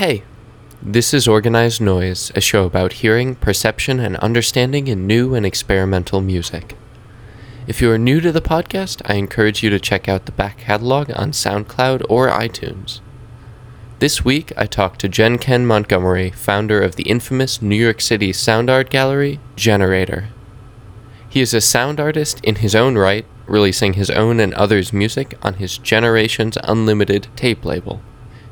Hey, this is Organized Noise, a show about hearing, perception, and understanding in new and experimental music. If you are new to the podcast, I encourage you to check out the back catalog on SoundCloud or iTunes. This week, I talked to Gen Ken Montgomery, founder of the infamous New York City sound art gallery, Generator. He is a sound artist in his own right, releasing his own and others' music on his Generations Unlimited tape label.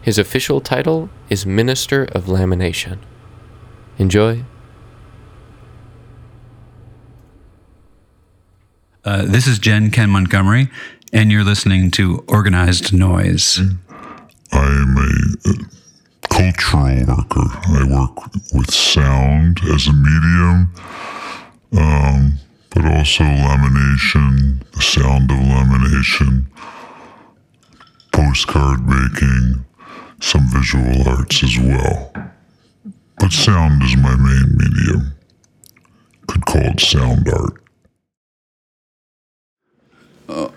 His official title is Minister of Lamination. Enjoy. Uh, this is Gen Ken Montgomery, and you're listening to Organized Noise. I'm a, a cultural worker. I work with sound as a medium, um, but also lamination, the sound of lamination, postcard making, some visual arts as well. But sound is my main medium. Could call it sound art.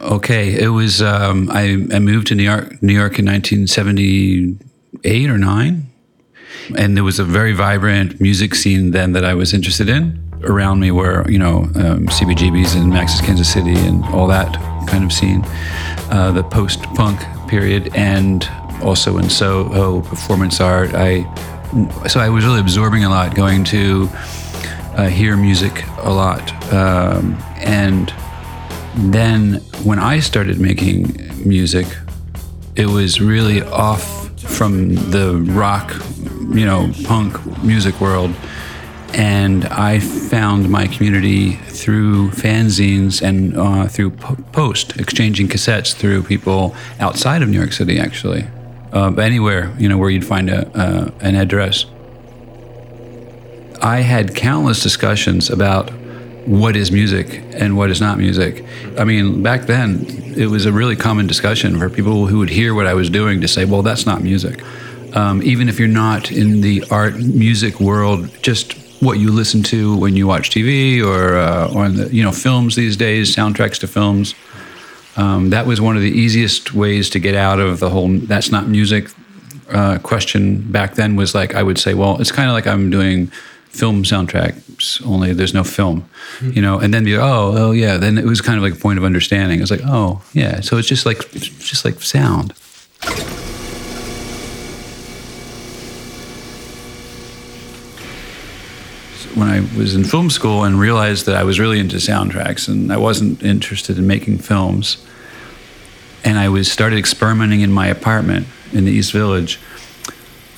Okay, it was um, I, I moved to New York, New York in 1978 or nine, and there was a very vibrant music scene then that I was interested in. Around me were you know um, CBGBs and Max's Kansas City and all that kind of scene, uh, the post punk period, and also in Soho performance art. I so I was really absorbing a lot, going to uh, hear music a lot, um, and then when I started making music, it was really off from the rock, you know, punk music world. And I found my community through fanzines and uh, through po- post, exchanging cassettes through people outside of New York City, actually. Uh, anywhere, you know, where you'd find a, uh, an address. I had countless discussions about what is music and what is not music. I mean, back then, it was a really common discussion for people who would hear what I was doing to say, well, that's not music. Um, even if you're not in the art music world, just what you listen to when you watch TV or, uh, or the, you know, films these days, soundtracks to films. Um, that was one of the easiest ways to get out of the whole that's not music uh, question back then was like, I would say, well, it's kind of like I'm doing film soundtracks only there's no film mm-hmm. you know? And then be oh oh yeah then it was kind of like a point of understanding. It was like oh yeah. So it's just like it's just like sound when I was in film school and realized that I was really into soundtracks and I wasn't interested in making films, and I was started experimenting in my apartment in the East Village.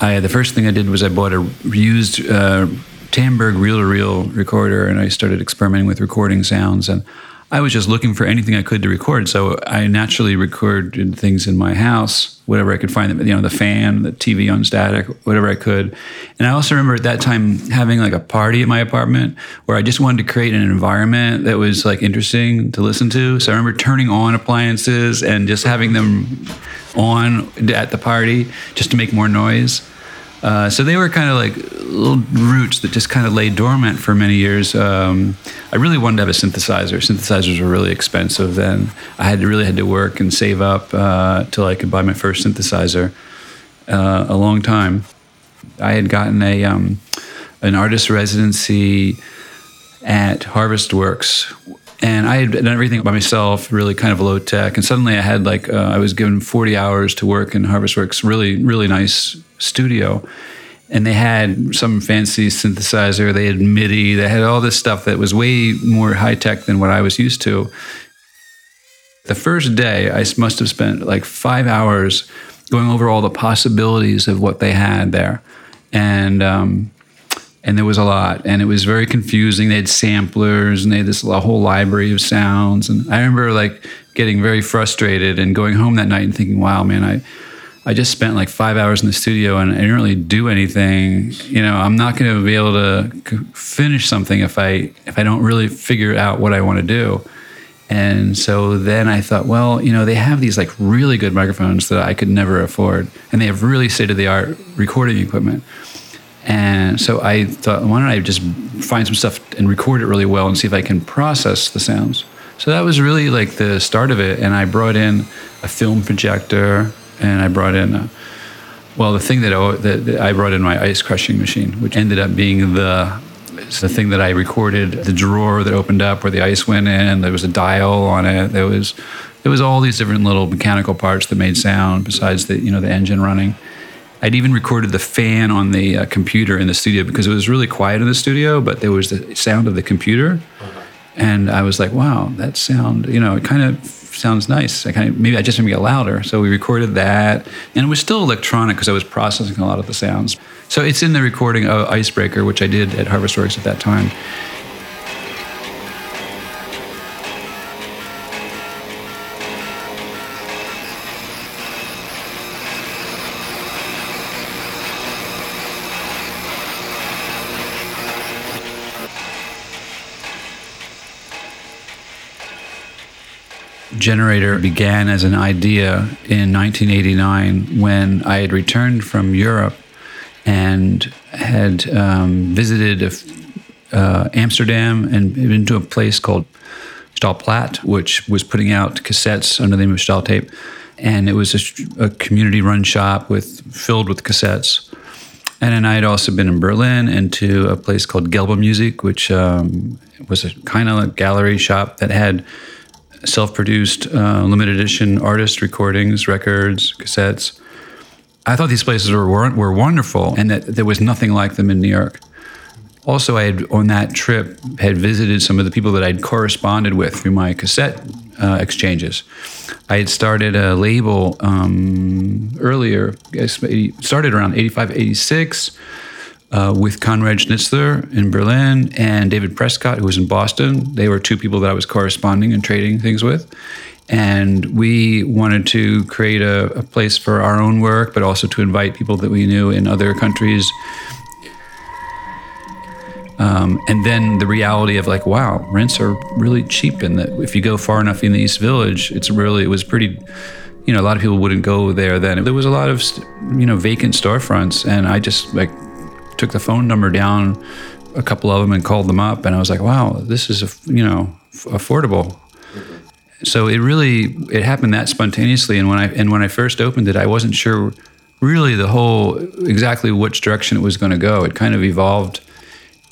I the first thing I did was I bought a used uh, Tandberg reel-to-reel recorder, and I started experimenting with recording sounds. And I was just looking for anything I could to record. So I naturally recorded things in my house, whatever I could find. You know, the fan, the TV on static, whatever I could. And I also remember at that time having like a party at my apartment where I just wanted to create an environment that was like interesting to listen to. So I remember turning on appliances and just having them on at the party just to make more noise. Uh, so they were kind of like little roots that just kind of lay dormant for many years. Um, I really wanted to have a synthesizer. Synthesizers were really expensive then. I had really had to work and save up uh, till I could buy my first synthesizer. Uh, a long time. I had gotten a um, an artist residency at Harvestworks and I had done everything by myself, really kind of low tech. And suddenly I had like, uh, I was given 40 hours to work in Harvestworks, really, really nice studio. And they had some fancy synthesizer, they had MIDI, they had all this stuff that was way more high tech than what I was used to. The first day, I must have spent like five hours going over all the possibilities of what they had there. And, um, and there was a lot. And it was very confusing. They had samplers and they had this whole library of sounds. And i remember like getting very frustrated and going home that night and thinking wow man i i just spent like five hours in the studio and i didn't really do anything. You know i'm not going to be able to finish something if i if i don't really figure out what i want to do. And so then I thought, well, you know, they have these like really good microphones that I could never afford, and they have really state of the art recording equipment. And so I thought, why don't I just find some stuff and record it really well and see if I can process the sounds. So that was really like the start of it. And I brought in a film projector and I brought in a, Well, the thing that I, that, I brought in my ice crushing machine, which ended up being the it's the thing that I recorded, the drawer that opened up where the ice went in. There was a dial on it. There was there was all these different little mechanical parts that made sound besides the you know the engine running. I'd even recorded the fan on the uh, computer in the studio because it was really quiet in the studio, but there was the sound of the computer. And I was like, wow, that sound, you know, it kind of sounds nice. I kind of, maybe I just need to get louder. So we recorded that. And it was still electronic because I was processing a lot of the sounds. So it's in the recording of Icebreaker, which I did at Harvestworks at that time. Generator began as an idea in 1989 when I had returned from Europe and had um, visited uh, Amsterdam and been to a place called Stahlplaat, which was putting out cassettes under the name of Stahltape. And it was a, a community run shop with filled with cassettes. And then I had also been in Berlin and to a place called Gelbe Musik, which um, was a kind of gallery shop that had self-produced uh, limited edition artist recordings, records, cassettes. I thought these places were were wonderful, and that there was nothing like them in New York. Also, I had on that trip had visited some of the people that I'd corresponded with through my cassette uh, exchanges. I had started a label um, earlier, started around 85, 86 uh, with Konrad Schnitzler in Berlin and David Prescott, who was in Boston. They were two people that I was corresponding and trading things with. And we wanted to create a, a place for our own work, but also to invite people that we knew in other countries. Um, and then the reality of like, wow, rents are really cheap, and that if you go far enough in the East Village, it's really it was pretty. You know, a lot of people wouldn't go there then. There was a lot of you know vacant storefronts, and I just like took the phone number down, a couple of them, and called them up. And I was like, wow, this is, you know, affordable. So it really it happened that spontaneously. And when I and when I first opened it, I wasn't sure really the whole exactly which direction it was going to go. It kind of evolved.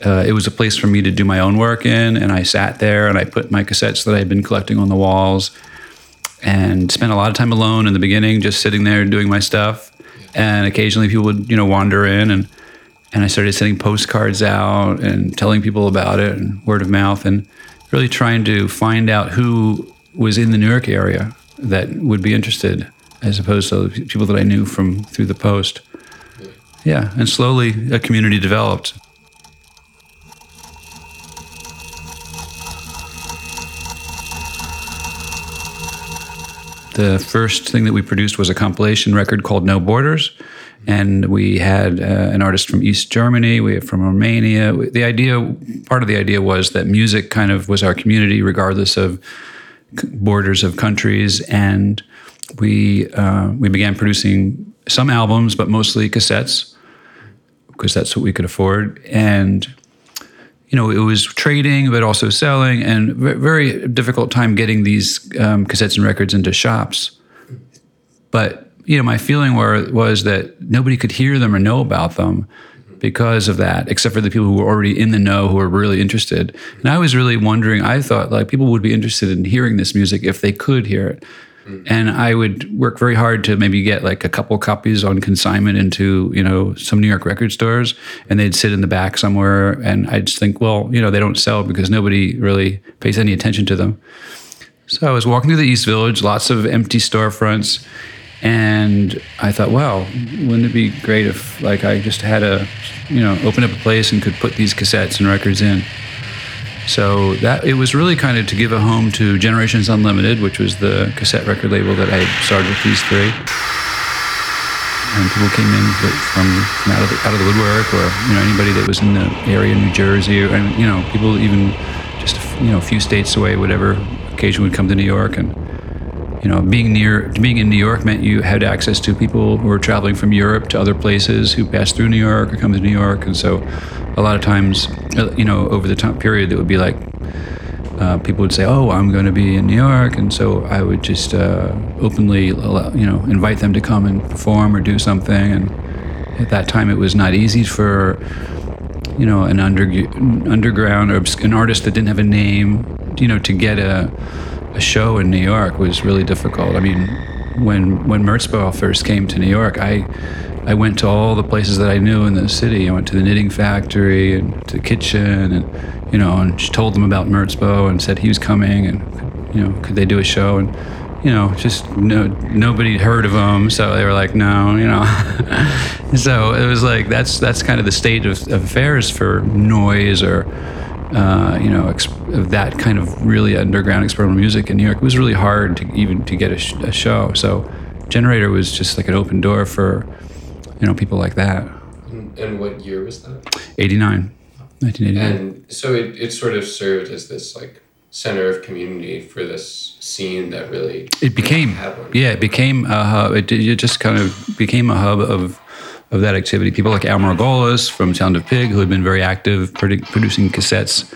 Uh, it was a place for me to do my own work in, and I sat there and I put my cassettes that I had been collecting on the walls, and spent a lot of time alone in the beginning, just sitting there doing my stuff. And occasionally people would, you know, wander in and and I started sending postcards out and telling people about it and word of mouth and really trying to find out who was in the New York area that would be interested as opposed to people that I knew from through the post. Yeah, and slowly a community developed. The first thing that we produced was a compilation record called No Borders and we had uh, an artist from East Germany, we have from Romania. The idea, part of the idea was that music kind of was our community, regardless of borders of countries, and we uh, we began producing some albums, but mostly cassettes, because that's what we could afford, and. You know, it was trading, but also selling, and very difficult time getting these um, cassettes and records into shops. But you know, my feeling were, was that nobody could hear them or know about them because of that, except for the people who were already in the know who were really interested. And I was really wondering, I thought like people would be interested in hearing this music if they could hear it. And I would work very hard to maybe get like a couple copies on consignment into, you know, some New York record stores and they'd sit in the back somewhere. And I'd just think, well, you know, they don't sell because nobody really pays any attention to them. So I was walking through the East Village, lots of empty storefronts and I thought, wow, wouldn't it be great if like I just had a, you know, open up a place and could put these cassettes and records in. So that it was really kind of to give a home to Generations Unlimited, which was the cassette record label that I started with these three. And people came in from, from out of the, out of the woodwork, or you know anybody that was in the area, New Jersey, or and you know people even just you know a few states away, whatever occasion would come to New York and you know, being near, being in New York meant you had access to people who were traveling from Europe to other places who passed through New York or come to New York, and so a lot of times, uh, you know, over the time period, it would be like uh, people would say, "Oh, I'm going to be in New York," and so I would just uh, openly, allow- you know, invite them to come and perform or do something. And at that time, it was not easy for, you know, an under, underground or an artist that didn't have a name, you know, to get a, a show in New York was really difficult. I mean, when when Merzbow first came to New York, I I went to all the places that I knew in the city. I went to the knitting factory and to the kitchen, and you know, and just told them about Merzbow and said he was coming, and you know, could they do a show? And you know, just no nobody heard of him, so they were like, no, you know. so it was like that's that's kind of the state of, of affairs for noise or. Uh, you know, ex- of that kind of really underground experimental music in New York, it was really hard to even to get a, sh- a show. So, Generator was just like an open door for, you know, people like that. And what year was that? 89, 1989. And so it, it sort of served as this like center of community for this scene that really it became yeah it became a hub it, it just kind of became a hub of of that activity people like Al Margolis from Sound of Pig who had been very active produ- producing cassettes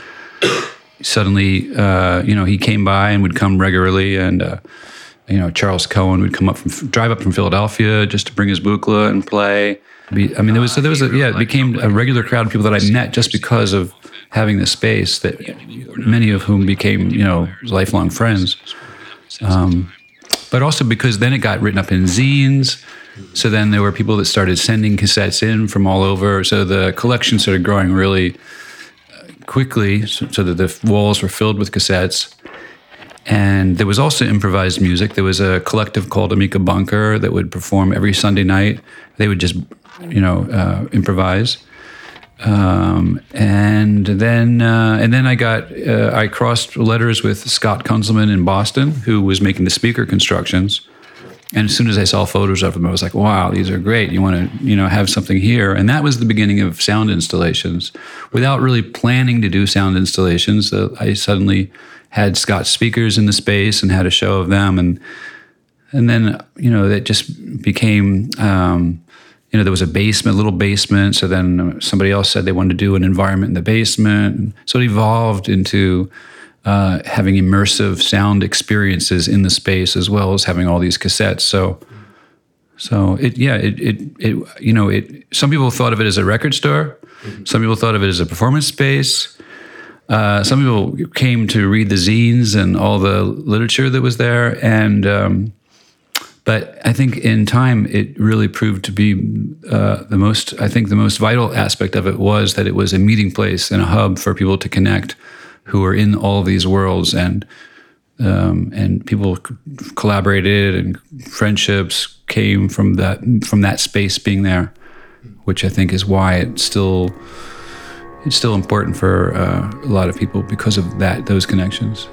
suddenly uh, you know he came by and would come regularly and uh, you know Charles Cohen would come up from drive up from Philadelphia just to bring his Buchla and play Be, I mean there was there was a, yeah it became a regular crowd of people that I met just because of having this space that many of whom became you know lifelong friends um, but also because then it got written up in zines. So then there were people that started sending cassettes in from all over. So the collection started growing really uh, quickly, so, so that the walls were filled with cassettes. And there was also improvised music. There was a collective called Amika Bunker that would perform every Sunday night. They would just, you know, uh, improvise. Um, and then uh, and then I got uh, I crossed letters with Scott Konzelmann in Boston, who was making the speaker constructions. And as soon as I saw photos of them, I was like, "Wow, these are great! You want to, you know, have something here." And that was the beginning of sound installations. Without really planning to do sound installations, uh, I suddenly had Scott speakers in the space and had a show of them, and and then you know that just became um, you know there was a basement a little basement so then somebody else said they wanted to do an environment in the basement so it evolved into uh, having immersive sound experiences in the space as well as having all these cassettes. So so it yeah it it, it you know it some people thought of it as a record store. Some people thought of it as a performance space. Uh, some people came to read the zines and all the literature that was there. And um, but I think in time it really proved to be uh, the most. I think the most vital aspect of it was that it was a meeting place and a hub for people to connect, who are in all these worlds, and um, and people collaborated and friendships came from that from that space being there, which I think is why it's still it's still important for uh, a lot of people because of that those connections.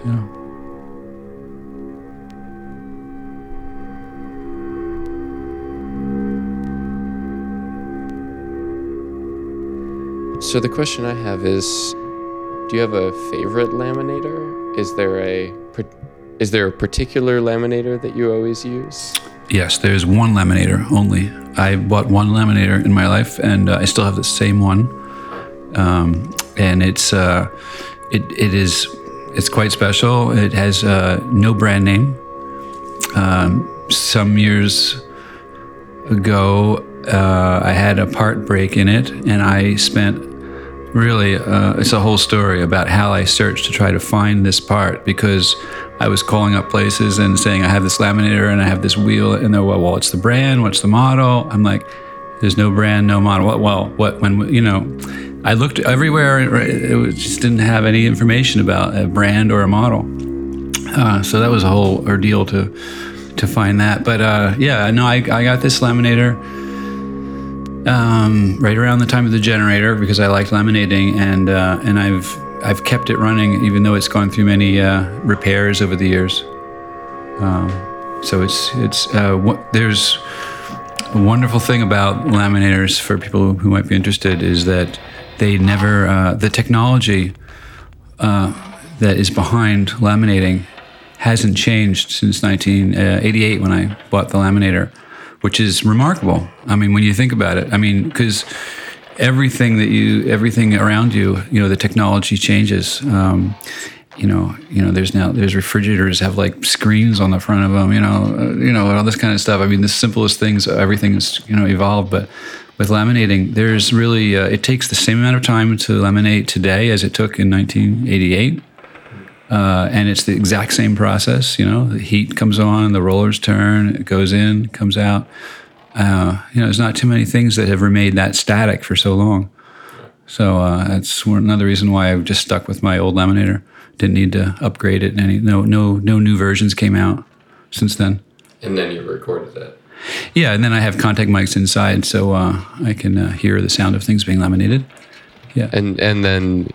So the question I have is, do you have a favorite laminator? Is there a is there a particular laminator that you always use? Yes, there's one laminator only. I bought one laminator in my life, and uh, I still have the same one. Um, and it's uh, it it is it's quite special. It has uh, no brand name. Um, some years ago, uh, I had a part break in it, and I spent really uh, it's a whole story about how I searched to try to find this part because I was calling up places and saying I have this laminator and I have this wheel and they're well, well what's the brand? What's the model? I'm like there's no brand no model. Well, well what when you know I looked everywhere it just didn't have any information about a brand or a model. Uh, so that was a whole ordeal to to find that. But uh, yeah no I, I got this laminator um, right around the time of the generator because I liked laminating, and uh, and I've I've kept it running even though it's gone through many uh, repairs over the years. Um, so it's it's uh, what, there's a wonderful thing about laminators for people who might be interested is that they never uh, the technology uh, that is behind laminating hasn't changed since 1988 when I bought the laminator, which is remarkable. I mean, when you think about it, I mean, because everything that you, everything around you, you know, the technology changes. Um, you know, you know, there's now there's refrigerators have like screens on the front of them, you know, uh, you know, all this kind of stuff. I mean, the simplest things, everything is you know evolved, but with laminating, there's really uh, it takes the same amount of time to laminate today as it took in 1988. Uh, and it's the exact same process. You know, the heat comes on, the rollers turn, it goes in, comes out. Uh, you know, there's not too many things that have remained that static for so long. So uh, that's another reason why I've just stuck with my old laminator. Didn't need to upgrade it. Any no no no new versions came out since then. And then you recorded that. Yeah, and then I have contact mics inside, so uh, I can uh, hear the sound of things being laminated. Yeah, And and then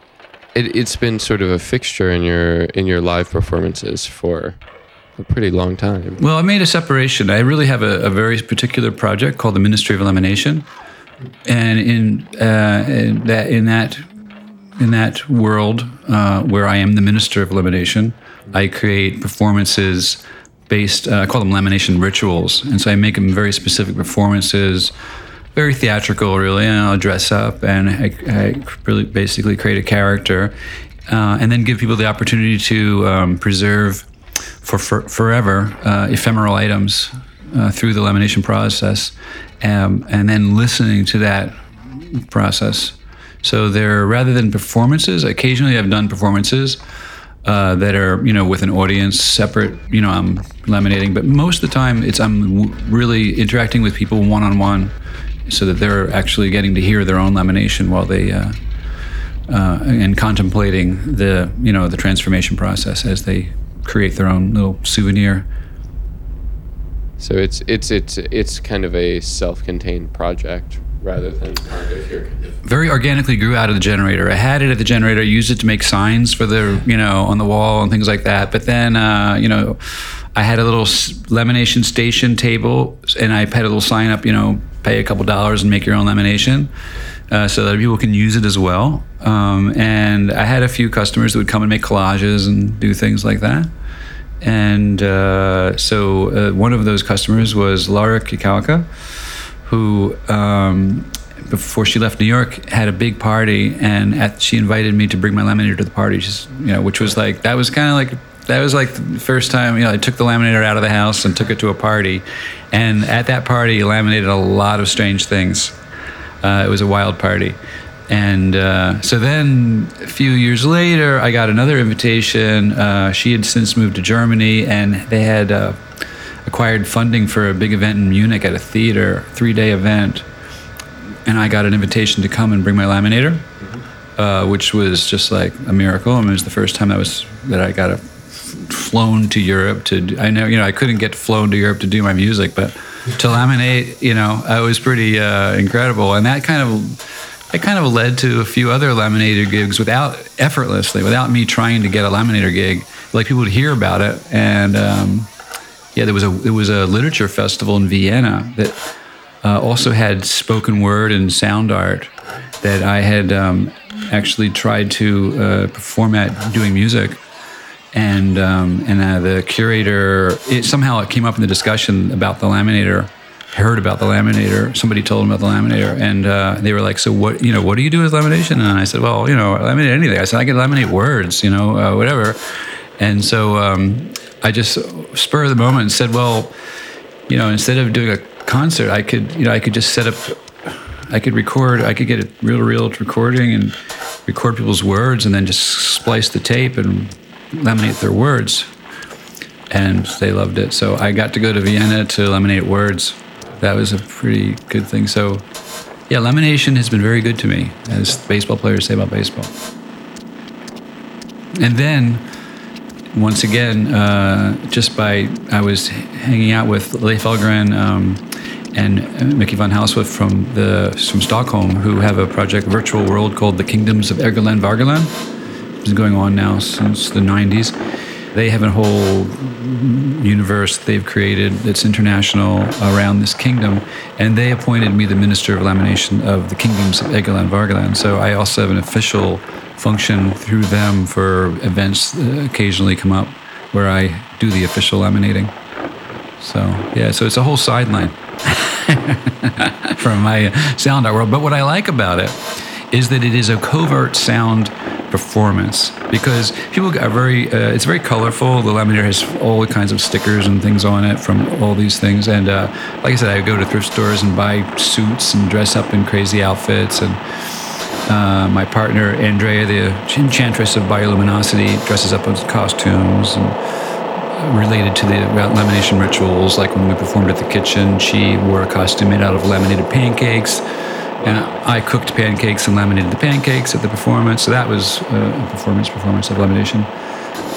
it, it's been sort of a fixture in your in your live performances for a pretty long time. Well, I made a separation. I really have a, a very particular project called the Ministry of Lamination, and in, uh, in that in that in that world uh, where I am the Minister of Lamination, I create performances based. Uh, I call them lamination rituals, and so I make them very specific performances. Very theatrical, really. And I'll dress up and I, I really basically create a character, uh, and then give people the opportunity to um, preserve for, for forever uh, ephemeral items uh, through the lamination process, um, and then listening to that process. So they're rather than performances. Occasionally, I've done performances uh, that are you know with an audience separate. You know, I'm laminating, but most of the time, it's I'm w- really interacting with people one on one, so that they're actually getting to hear their own lamination while they. Uh, uh, and contemplating the you know the transformation process as they create their own little souvenir. So it's it's it's it's kind of a self-contained project rather than kind of your Very organically grew out of the generator. I had it at the generator, used it to make signs for the you know on the wall and things like that. But then uh, you know I had a little lamination station table, and I had a little sign up. You know, pay a couple dollars and make your own lamination. Uh, so that people can use it as well. Um, and I had a few customers that would come and make collages and do things like that. And uh, so uh, one of those customers was Laura Kikauka, who, um, before she left New York, had a big party, and at, she invited me to bring my laminator to the party. Just, you know, which was like that was kind of like that was like the first time you know I took the laminator out of the house and took it to a party, and at that party, laminated a lot of strange things. Uh, it was a wild party. And uh, so then a few years later, I got another invitation. Uh, she had since moved to Germany, and they had uh, acquired funding for a big event in Munich at a theater, three day event. And I got an invitation to come and bring my laminator, uh, which was just like a miracle. I mean, it was the first time that was that I got a flown to Europe to. I know, you know, I couldn't get flown to Europe to do my music, but to laminate, you know, it was pretty uh, incredible, and that kind of that kind of led to a few other laminator gigs without effortlessly, without me trying to get a laminator gig. Like people would hear about it, and um, yeah, there was a there was a literature festival in Vienna that uh, also had spoken word and sound art that I had um, actually tried to uh, perform at doing music and um, and uh, the curator it, somehow it came up in the discussion about the laminator heard about the laminator somebody told him about the laminator and uh, they were like so what you know what do you do with lamination? And i said well you know I laminate anything. I said i can laminate words you know uh, whatever. And so um, i just spur of the moment said well you know instead of doing a concert i could you know i could just set up I could record, I could get a reel to reel recording and record people's words and then just splice the tape and laminate their words. And they loved it. So I got to go to Vienna to laminate words. That was a pretty good thing. So, yeah, lamination has been very good to me, as baseball players say about baseball. And then, once again, uh, just by I was hanging out with Leif Elgren um, and uh, Mickey von Hausswolff from the from Stockholm, who have a project virtual world called the Kingdoms of Elgaland Vargaland. Been going on now since the 90s. They have a whole universe they've created that's international around this kingdom, and they appointed me the minister of lamination of the kingdoms of Elgaland Vargaland. So I also have an official function through them for events that occasionally come up where I do the official laminating. So yeah, so it's a whole sideline from my sound art world. But what I like about it is that it is a covert sound performance. Because people are very uh, it's very colorful. The laminator has all kinds of stickers and things on it from all these things. And uh, like i said i go to thrift stores and buy suits and dress up in crazy outfits. And uh, my partner andrea the enchantress of bioluminosity dresses up in costumes and related to the lamination rituals. Like when we performed at the kitchen she wore a costume made out of laminated pancakes and I cooked pancakes and laminated the pancakes at the performance. So that was uh, a performance performance of lamination.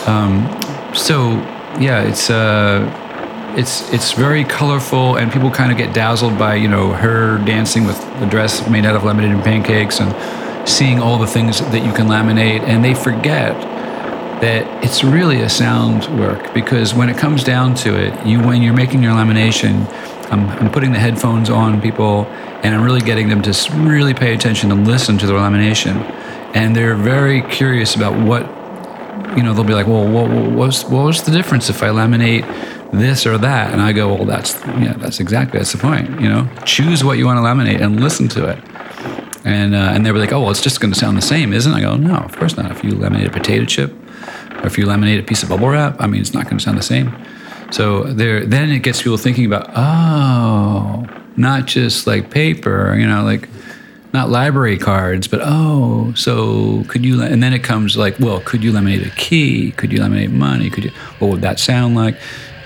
Um, so yeah, it's uh, it's it's very colorful, and people kind of get dazzled by you know her dancing with a dress made out of laminated pancakes and seeing all the things that you can laminate, and they forget that it's really a sound work because when it comes down to it, you when you're making your lamination, I'm, I'm putting the headphones on people and I'm really getting them to really pay attention and listen to the lamination. And they're very curious about what, you know, they'll be like, well, what, what, was, what was the difference if I laminate this or that? And I go, well, that's, yeah, that's exactly, that's the point, you know, choose what you want to laminate and listen to it. And, uh, and they were like, oh, well, it's just going to sound the same, isn't it? I go, no, of course not. If you laminate a potato chip or if you laminate a piece of bubble wrap, I mean, it's not going to sound the same. So there, then it gets people thinking about, oh, not just like paper, you know, like not library cards, but oh, so could you? And then it comes like, well, could you laminate a key? Could you laminate money? Could you? What would that sound like?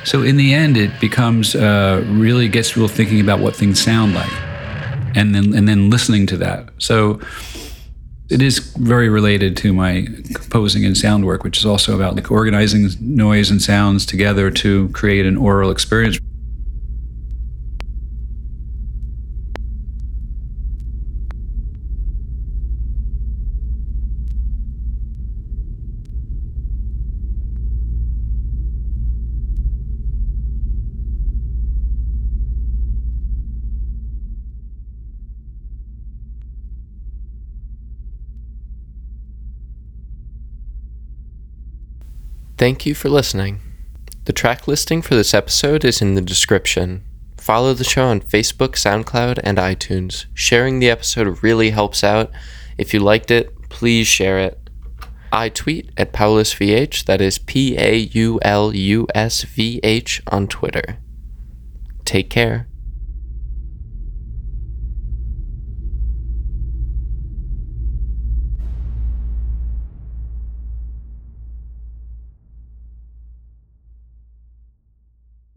So in the end, it becomes uh, really gets people thinking about what things sound like, and then and then listening to that. So it is very related to my composing and sound work, which is also about like organizing noise and sounds together to create an aural experience. Thank you for listening. The track listing for this episode is in the description. Follow the show on Facebook, SoundCloud, and iTunes. Sharing the episode really helps out. If you liked it, please share it. I tweet at PaulusVH, that is P A U L U S V H on Twitter. Take care.